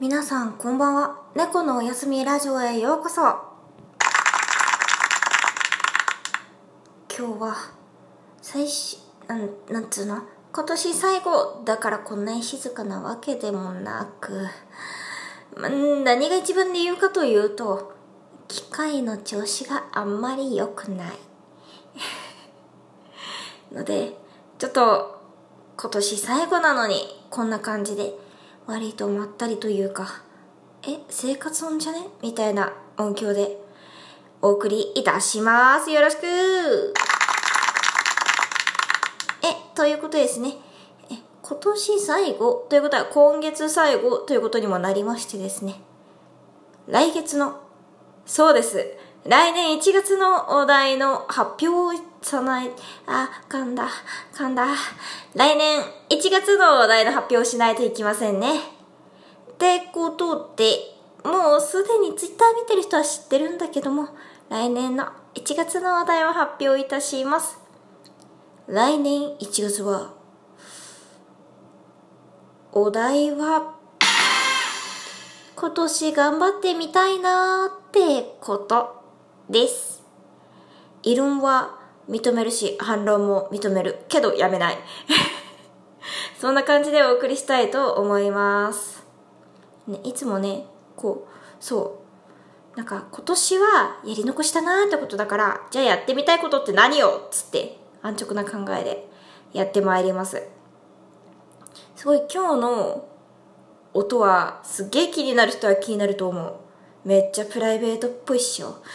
皆さんこんばんは。猫のおやすみラジオへようこそ。今日は、最初、なん、なんつうの？今年最後だからこんなに静かなわけでもなく、何が一番理由かというと、機械の調子があんまり良くない。ので、ちょっと今年最後なのにこんな感じで割とまったりというか、え、生活音じゃね？みたいな音響でお送りいたします。よろしくえ、ということですね。え、今年最後ということは今月最後ということにもなりましてですね。来月の、そうです。来年1月のお題の発表をさない、あ、噛んだ、噛んだ。来年1月のお題の発表をしないといけませんね。ってことで、もうすでにツイッター見てる人は知ってるんだけども、来年の1月のお題を発表いたします。来年1月は、お題は、今年頑張ってみたいなーってことです。異論は認めるし、反論も認める。けどやめない。そんな感じでお送りしたいと思います。ね、いつもね、こう、そう。なんか今年はやり残したなーってことだから、じゃあやってみたいことって何よつって安直な考えでやってまいります。すごい今日の音はすっげえ気になる人は気になると思う。めっちゃプライベートっぽいっしょ。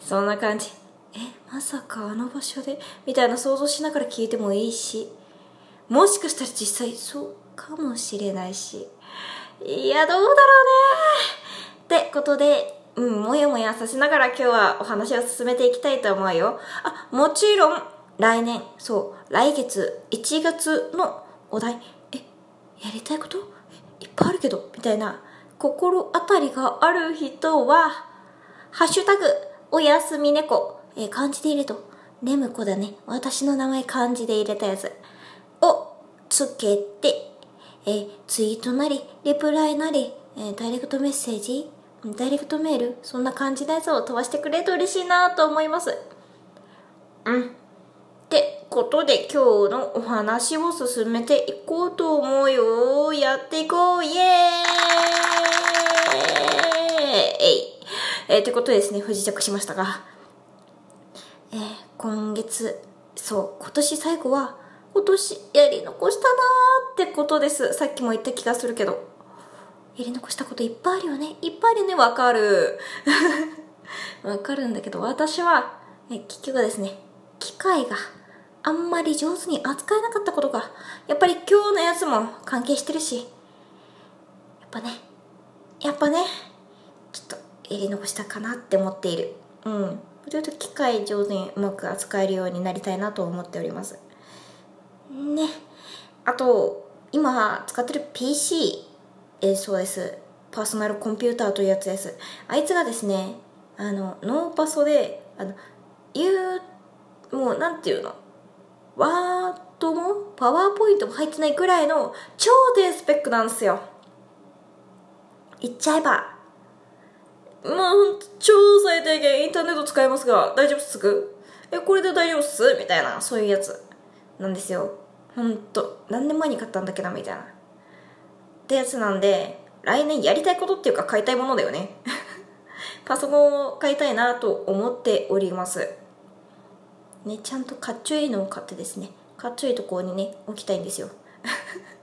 そんな感じ。えまさかあの場所で？みたいな想像しながら聞いてもいいし。もしかしたら実際そうかもしれないし。いやどうだろうね。ってことでうんもやもやさせながら今日はお話を進めていきたいと思うよ。あもちろん来年そう来月1月のお題。えやりたいこと？いっぱいあるけどみたいな心当たりがある人はハッシュタグおやすみ猫、えー、漢字で入れると、ねむこだね。私の名前漢字で入れたやつ。をつけて、えー、ツイートなり、リプライなり、えー、ダイレクトメッセージ、ダイレクトメール、そんな感じのやつを飛ばしてくれると嬉しいなと思います。うん。ってことで今日のお話を進めていこうと思うよ。やっていこうイエーイえー、ということでですね、不時着しましたが、えー、今月、そう、今年最後は、今年やり残したなーってことです。さっきも言った気がするけど。やり残したこといっぱいあるよね。いっぱいあるね、わかる。わかるんだけど、私は、え結局ですね、機械があんまり上手に扱えなかったことが、やっぱり今日のやつも関係してるし、やっぱね、やっぱね、ちょっとやり残したかなって思っている。うん。ちょっと機械上手にうまく扱えるようになりたいなと思っております。ね。あと今使ってる PC えー、そうです。パーソナルコンピューターというやつです。あいつがですねあのノーパソであの言うもうなんていうの？ワードもパワーポイントも入ってないぐらいの超低スペックなんですよ。言っちゃえばまあ、超最低限インターネット使えますが、大丈夫っすくえ、これで大丈夫っす？みたいな、そういうやつなんですよ。ほんと、何年前に買ったんだっけな、みたいな。ってやつなんで、来年やりたいことっていうか買いたいものだよね。パソコンを買いたいなと思っております。ね、ちゃんとかっちょいいのを買ってですね、かっちょいいところにね、置きたいんですよ。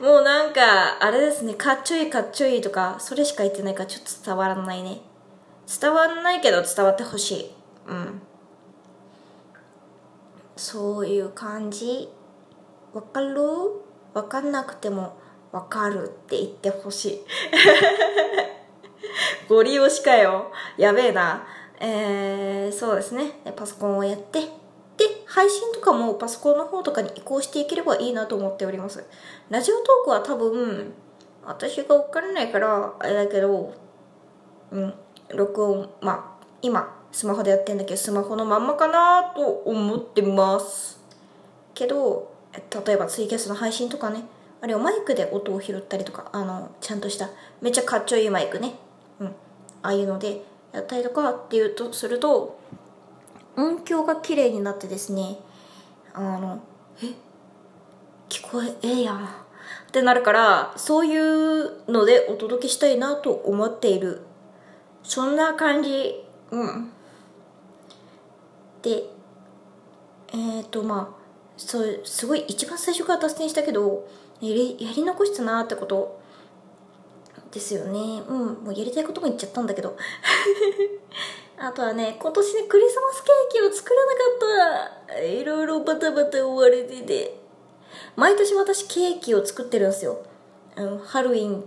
もうなんか、あれですね、かっちょいかっちょいとか、それしか言ってないからちょっと伝わらないね。伝わらないけど伝わってほしい。うん。そういう感じ。わかる？わかんなくてもわかるって言ってほしい。ご利用しかよ。やべえな。えー、そうですね。パソコンをやって、配信とかもパソコンの方とかに移行していければいいなと思っております。ラジオトークは多分、私がわからないから、あれだけど、うん、録音、まあ、今、スマホでやってんだけど、スマホのまんまかなと思ってます。けど、例えばツイキャスの配信とかね、ああれをマイクで音を拾ったりとかあのちゃんとしためっちゃかっちょいいマイクねうんああいうのでやったりとかっていうとすると音響が綺麗になってですねあのえ聞こええやん。ってなるからそういうのでお届けしたいなと思っている。そんな感じ。うん。でえっ、ー、とまあそうすごい一番最初から脱線したけどやりやり残したなってこと。ですよね。うん。もうやりたいことも言っちゃったんだけど。あとはね今年ねクリスマスケーキを作らなかった。いろいろバタバタ追われてて。毎年私ケーキを作ってるんですよ、うん、ハロウィン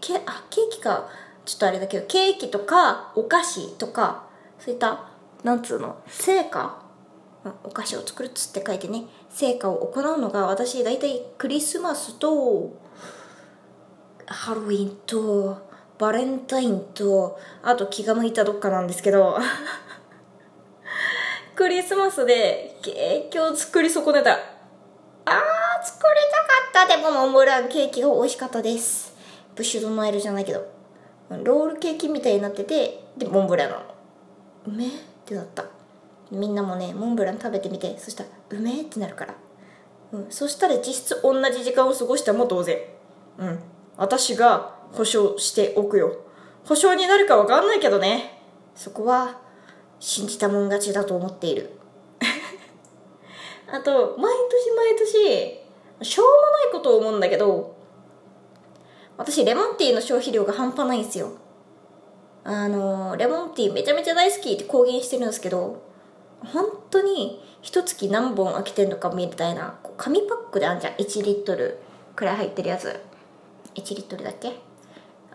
ケあケーキか。ちょっとあれだけどケーキとかお菓子とかそういったなんつうの成果？お菓子を作るっつって書いてね。成果を行うのが私大体クリスマスとハロウィンとバレンタインとあと気が向いたどっかなんですけど クリスマスでケーキを作り損ねた。あー作りたかった。でもモンブランケーキが美味しかったです。ブッシュドノエルじゃないけど。ロールケーキみたいになっててでモンブランなの。うめってなった。みんなもねモンブラン食べてみて。そしたらうめってなるから、うん、そしたら実質同じ時間を過ごしたも同然。うん。私が保証しておくよ。保証になるか分かんないけどね。そこは信じたもん勝ちだと思っている。あと毎年毎年しょうもないことを思うんだけど私レモンティーの消費量が半端ないんですよ。あのレモンティーめちゃめちゃ大好きって公言してるんですけど本当に一月何本開けてんのかみたいな紙パックであんじゃん。1リットルくらい入ってるやつ。1リットルだっけ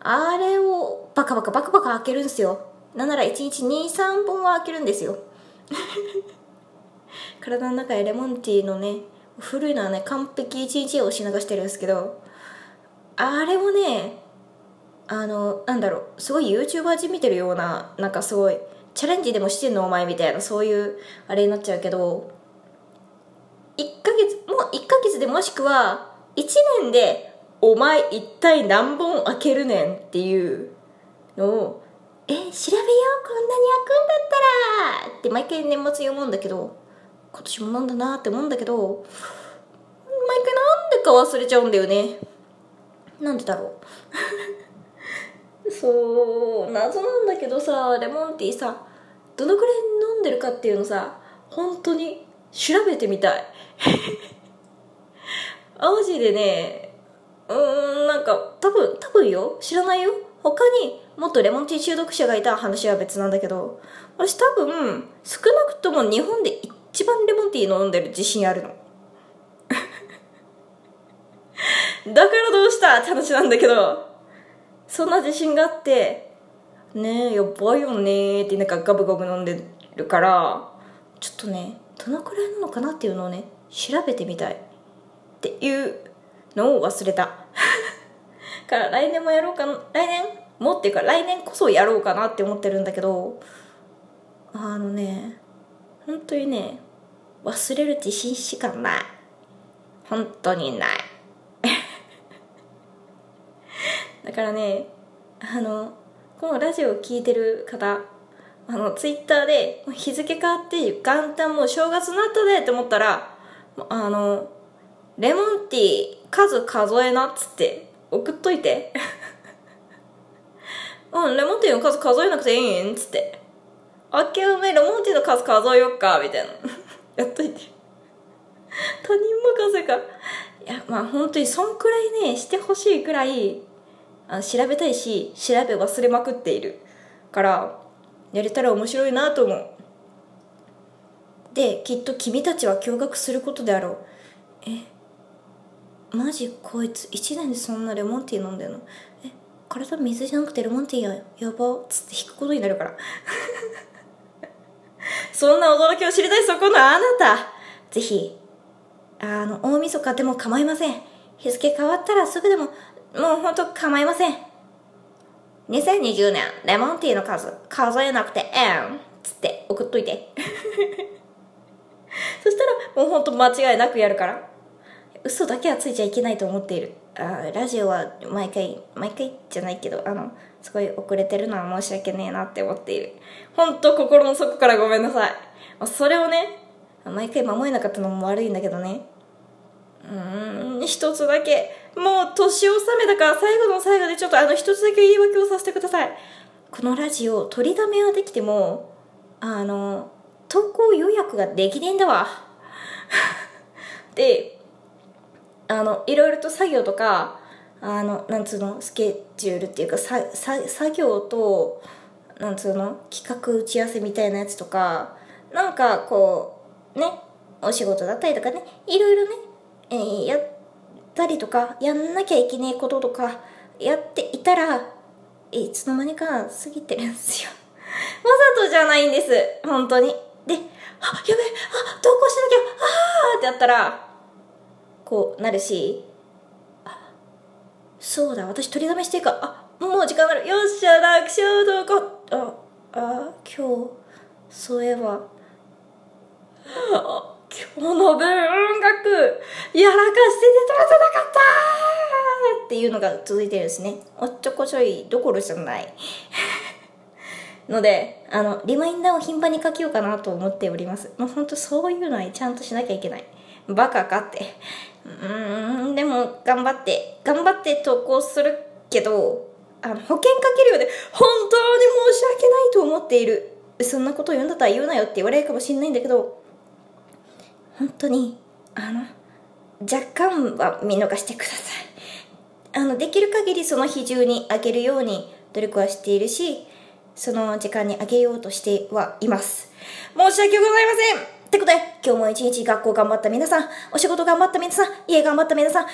あれをバカバカバカバカ開けるんですよ。なんなら1日23本は開けるんですよ。体の中でレモンティーのね古いのはね完璧1日をし流してるんですけどあれもねあのなんだろうすごい YouTuber じ見てるようななんかすごいチャレンジでもしてんのお前みたいなそういうあれになっちゃうけど1ヶ月もう1ヶ月でもしくは1年でお前一体何本開けるねんっていうのをえ調べようこんなに開くんだったらって毎回年末読むんだけど今年も飲んだなって思うんだけど毎回なんでか忘れちゃうんだよね。なんでだろう。そう謎なんだけどさレモンティーさどのくらい飲んでるかっていうのさ本当に調べてみたい。マジでねうんなんか多分多分よ。知らないよ。他にもっとレモンティー中毒者がいた話は別なんだけど。私多分少なくとも日本で一番レモンティー飲んでる自信あるの。だからどうしたって話なんだけど。そんな自信があってねえやばいよねってなんかガブガブ飲んでるからちょっとねどのくらいなのかなっていうのをね調べてみたい。っていうのを忘れた。から来年もやろうかな来年？もっていうか来年こそやろうかなって思ってるんだけどあのね本当にね忘れる自信しかない。本当にない。だからねあのこのラジオを聴いてる方あのツイッターで日付変わって元旦もう正月になったでって思ったらあのレモンティー数数えなっつって送っといて。うんレモンティーの数数えなくていいん？っつって。あっけおめレモンティーの数数えよっかみたいな。やっといて。他人任せか。いやまあ本当にそんくらいねしてほしいくらいあ調べたいし調べ忘れまくっている。からやれたら面白いなと思う。できっと君たちは驚愕することであろう。えマジこいつ1年でそんなレモンティー飲んでるの？え体水じゃなくてレモンティーややば？っつって引くことになるから そんな驚きを知りたい？そこのあなたぜひあの大晦日でも構いません日付変わったらすぐでももうほんと構いません。2020年、レモンティーの数、数えなくてええん。つって送っといて。そしたら、もうほんと間違いなくやるから。嘘だけはついちゃいけないと思っている。あラジオは毎回毎回じゃないけどあのすごい遅れてるのは申し訳ねえなって思っている。本当心の底からごめんなさい。それをね毎回守れなかったのも悪いんだけどね。うん一つだけ。もう年納めだから最後の最後でちょっとあの一つだけ言い訳をさせてください。このラジオ取りだめはできてもあの投稿予約ができねえんだわ。であのいろいろと作業とかあのなんつうのスケジュールっていうかささ作業となんつうの企画打ち合わせみたいなやつとかなんかこうねお仕事だったりとかねいろいろね、えーやったりとかやんなきゃいけないこととかやっていたらいつの間にか過ぎてるんですよ。わざとじゃないんです本当に。であやべえあ投稿しなきゃあーってやったらこうなるしそうだ私取りだめしていいか。あもう時間なる。よっしゃ楽勝どこああ今日そういえばあ今日の文学やらかしてて取らせなかったっていうのが続いてるんですね。おっちょこちょいどころじゃない。のであのリマインダーを頻繁に書きようかなと思っております。もう本当そういうのにちゃんとしなきゃいけない。バカかって。うーんでも頑張って頑張って投稿するけどあの保険かけるようで本当に申し訳ないと思っている。そんなこと言うんだったら言うなよって言われるかもしれないんだけど本当にあの若干は見逃してください。あのできる限りその日中にあげるように努力はしているしその時間にあげようとしてはいます。申し訳ございません。ってことで今日も一日学校頑張った皆さんお仕事頑張った皆さん家頑張った皆さん